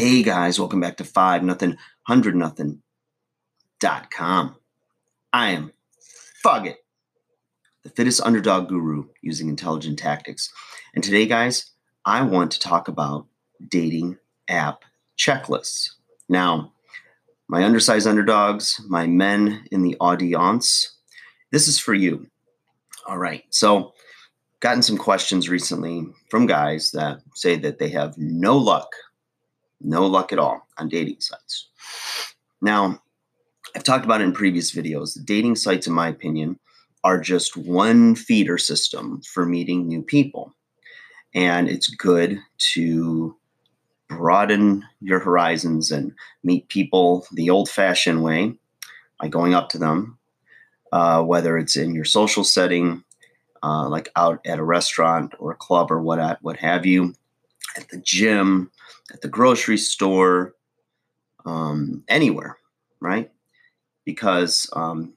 Hey guys, welcome back to five nothing hundred nothing dot com. I am FUGIT, the fittest underdog guru using intelligent tactics. And today, guys, I want to talk about dating app checklists. Now, my undersized underdogs, my men in the audience, this is for you. All right. So, gotten some questions recently from guys that say that they have no luck no luck at all on dating sites. Now, I've talked about it in previous videos. Dating sites, in my opinion, are just one feeder system for meeting new people. And it's good to broaden your horizons and meet people the old fashioned way by going up to them, uh, whether it's in your social setting, uh, like out at a restaurant or a club or what, what have you, at the gym, at the grocery store, um, anywhere, right? Because um,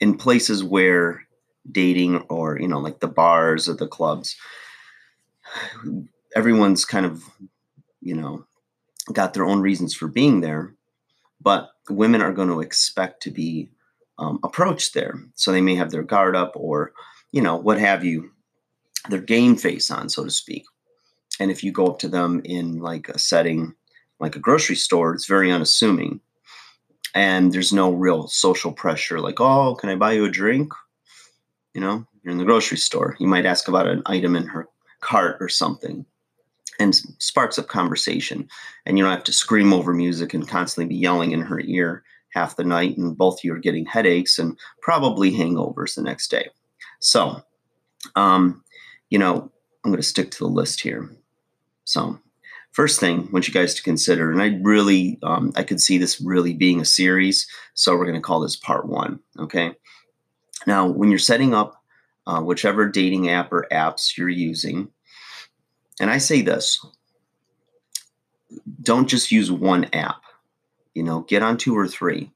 in places where dating or, you know, like the bars or the clubs, everyone's kind of, you know, got their own reasons for being there, but women are going to expect to be um, approached there. So they may have their guard up or, you know, what have you, their game face on, so to speak. And if you go up to them in like a setting like a grocery store, it's very unassuming. And there's no real social pressure like, oh, can I buy you a drink? You know, you're in the grocery store. You might ask about an item in her cart or something and sparks up conversation. And you don't have to scream over music and constantly be yelling in her ear half the night. And both of you are getting headaches and probably hangovers the next day. So, um, you know, I'm going to stick to the list here. So, first thing I want you guys to consider, and I really, um, I could see this really being a series. So we're going to call this part one. Okay. Now, when you're setting up uh, whichever dating app or apps you're using, and I say this, don't just use one app. You know, get on two or three,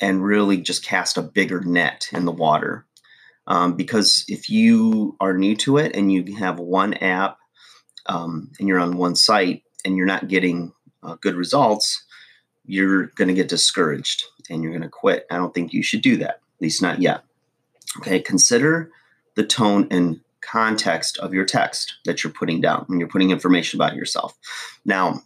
and really just cast a bigger net in the water. Um, because if you are new to it and you have one app um, and you're on one site and you're not getting uh, good results, you're going to get discouraged and you're going to quit. I don't think you should do that, at least not yet. Okay, consider the tone and context of your text that you're putting down when you're putting information about yourself. Now,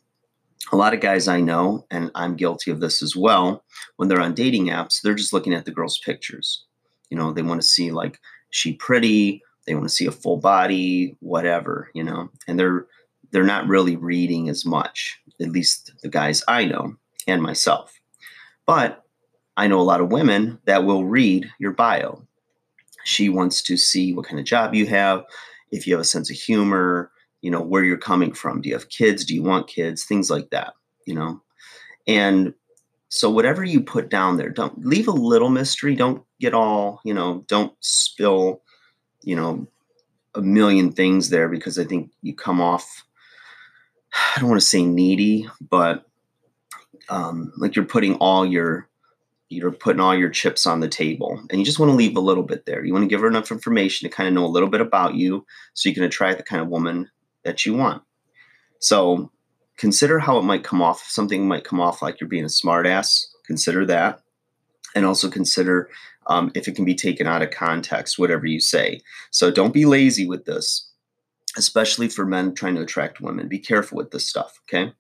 a lot of guys I know, and I'm guilty of this as well, when they're on dating apps, they're just looking at the girl's pictures. You know, they want to see like, she pretty? They want to see a full body whatever you know? And they're they're not really reading as much at least the guys i know and myself. But i know a lot of women that will read your bio. She wants to see what kind of job you have if you have a sense of humor you know where you're coming from. Do you have kids? Do you want kids? Things like that you know? And so whatever you put down there don't leave a little mystery. Don't get all you know don't spill you know, a million things there because I think you come off, I don't want to say needy, but um, like you're putting all your, you're putting all your chips on the table and you just want to leave a little bit there. You want to give her enough information to kind of know a little bit about you so you can attract the kind of woman that you want. So consider how it might come off. Something might come off like you're being a smartass. Consider that. And also consider um, if it can be taken out of context, whatever you say. So don't be lazy with this, especially for men trying to attract women. Be careful with this stuff, okay?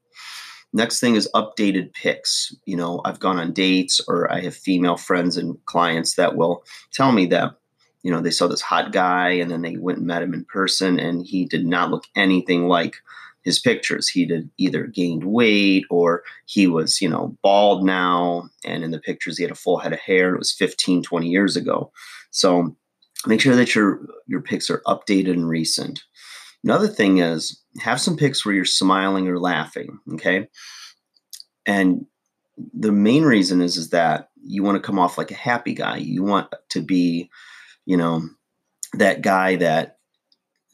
Next thing is updated pics. You know, I've gone on dates or I have female friends and clients that will tell me that, you know, they saw this hot guy and then they went and met him in person and he did not look anything like his pictures. He had either gained weight or he was, you know, bald now. And in the pictures, he had a full head of hair. It was 15, 20 years ago. So make sure that your your pics are updated and recent. Another thing is have some pics where you're smiling or laughing. Okay. And the main reason is is that you want to come off like a happy guy. You want to be, you know, that guy that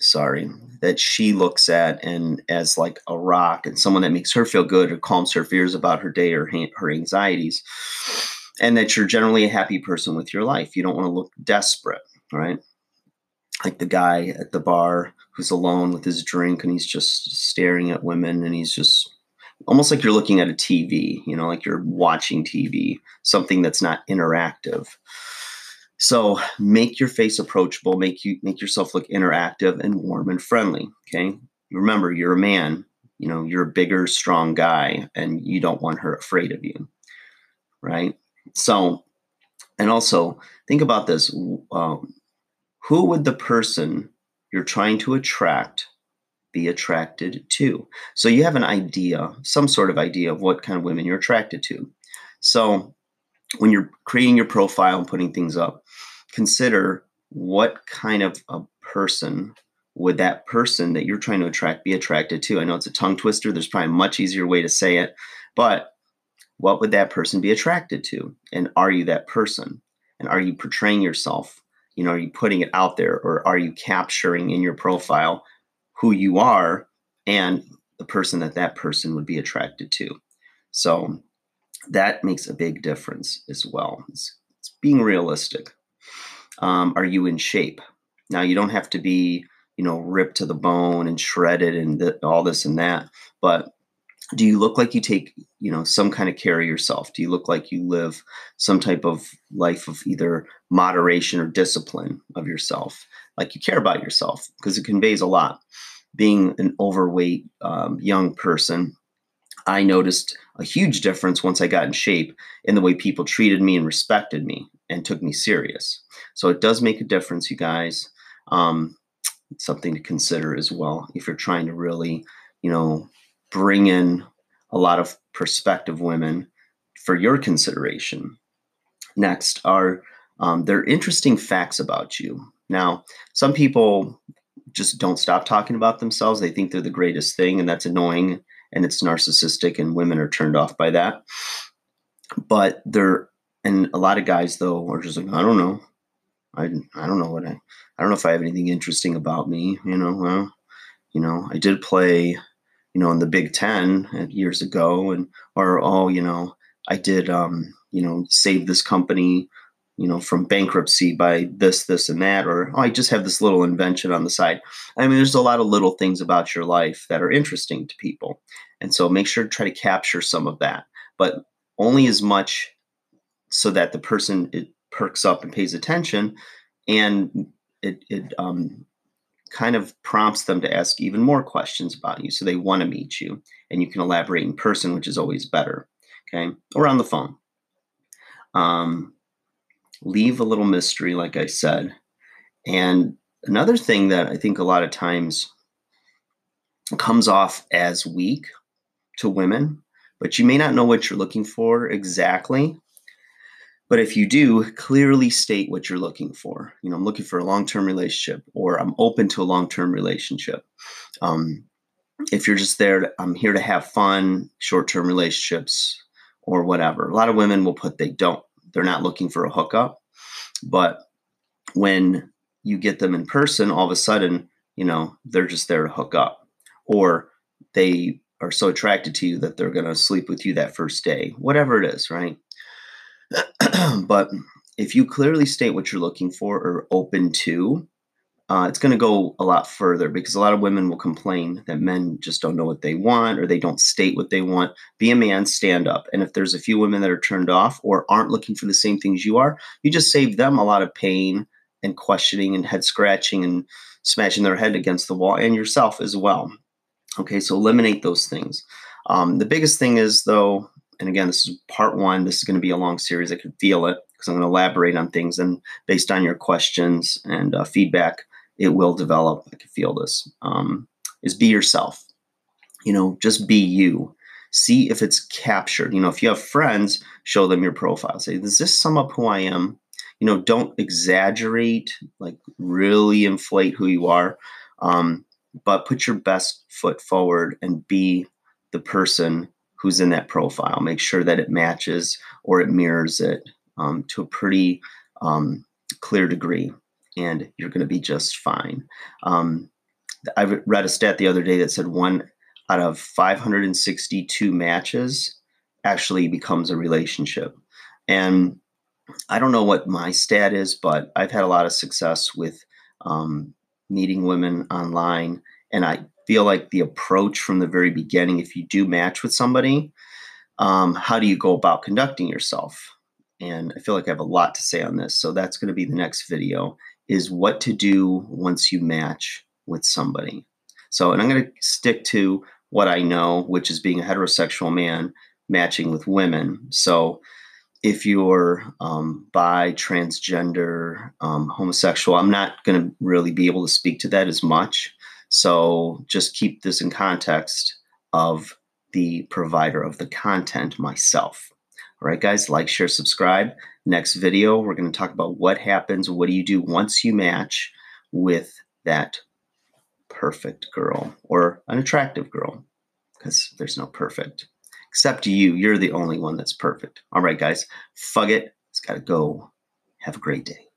sorry, that she looks at and as like a rock and someone that makes her feel good or calms her fears about her day or her anxieties. And that you're generally a happy person with your life. You don't want to look desperate, right? Like the guy at the bar who's alone with his drink and he's just staring at women and he's just almost like you're looking at a TV, you know, like you're watching TV, something that's not interactive. So make your face approachable, make you make yourself look interactive and warm and friendly. Okay. Remember, you're a man, you know, you're a bigger, strong guy, and you don't want her afraid of you. Right. So, and also think about this. Um, who would the person you're trying to attract be attracted to? So you have an idea, some sort of idea of what kind of women you're attracted to. So when you're creating your profile and putting things up, consider what kind of a person would that person that you're trying to attract be attracted to? I know it's a tongue twister. There's probably a much easier way to say it, but what would that person be attracted to? And are you that person? And are you portraying yourself? You know, are you putting it out there or are you capturing in your profile who you are and the person that that person would be attracted to? So that makes a big difference as well. It's, it's being realistic. Um, are you in shape? Now, you don't have to be, you know, ripped to the bone and shredded and th- all this and that, but do you look like you take, you know, some kind of care of yourself? Do you look like you live some type of life of either moderation or discipline of yourself? Like you care about yourself because it conveys a lot. Being an overweight um, young person, I noticed a huge difference once I got in shape in the way people treated me and respected me and took me serious. So it does make a difference, you guys. Um, something to consider as well if you're trying to really, you know, bring in a lot of prospective women for your consideration. Next are um, there are interesting facts about you. Now, some people just don't stop talking about themselves. They think they're the greatest thing, and that's annoying and it's narcissistic, and women are turned off by that. But there, and a lot of guys though are just like, I don't know, I I don't know what I I don't know if I have anything interesting about me. You know, well, you know, I did play, you know, in the Big Ten years ago, and or oh, you know, I did, um, you know, save this company, you know, from bankruptcy by this, this, and that, or oh, I just have this little invention on the side. I mean, there's a lot of little things about your life that are interesting to people, and so make sure to try to capture some of that, but only as much so that the person it perks up and pays attention, and it it um, kind of prompts them to ask even more questions about you. So they want to meet you, and you can elaborate in person, which is always better. Okay, or on the phone. Um, leave a little mystery, like I said. And another thing that I think a lot of times comes off as weak to women, but you may not know what you're looking for exactly. But if you do, clearly state what you're looking for. You know, I'm looking for a long term relationship, or I'm open to a long term relationship. Um, if you're just there, I'm here to have fun, short term relationships, or whatever. A lot of women will put they don't. They're not looking for a hookup. But when you get them in person, all of a sudden, you know, they're just there to hook up. Or they are so attracted to you that they're going to sleep with you that first day, whatever it is, right? but if you clearly state what you're looking for or open to, uh, it's going to go a lot further because a lot of women will complain that men just don't know what they want or they don't state what they want. Be a man, stand up. And if there's a few women that are turned off or aren't looking for the same things you are, you just save them a lot of pain and questioning and head scratching and smashing their head against the wall and yourself as well. Okay, so eliminate those things. Um, the biggest thing is, though, and again, this is part one. This is going to be a long series. I can feel it because I'm going to elaborate on things. And based on your questions and uh, feedback, it will develop. I can feel this. Um, is be yourself. You know, just be you. See if it's captured. You know, if you have friends, show them your profile. Say, does this sum up who I am? You know, don't exaggerate, like really inflate who you are, um, but put your best foot forward and be the person who's in that profile. Make sure that it matches or it mirrors it um, to a pretty um, clear degree, and you're going to be just fine. Um, I read a stat the other day that said one out of 562 matches actually becomes a relationship. And I don't know what my stat is, but I've had a lot of success with um, meeting women online. And I feel like the approach from the very beginning, if you do match with somebody, um, how do you go about conducting yourself? And I feel like I have a lot to say on this. So that's going to be the next video is what to do once you match with somebody. So, and I'm going to stick to what I know, which is being a heterosexual man matching with women. So, if you're um, bi, transgender, um, homosexual, I'm not going to really be able to speak to that as much. So, just keep this in context of the provider of the content myself. All right, guys, like, share, subscribe. Next video, we're going to talk about what happens, what do you do once you match with that perfect girl or an attractive girl, because there's no perfect. Except you, you're the only one that's perfect. All right, guys, FUGIT. It's got to go. Have a great day.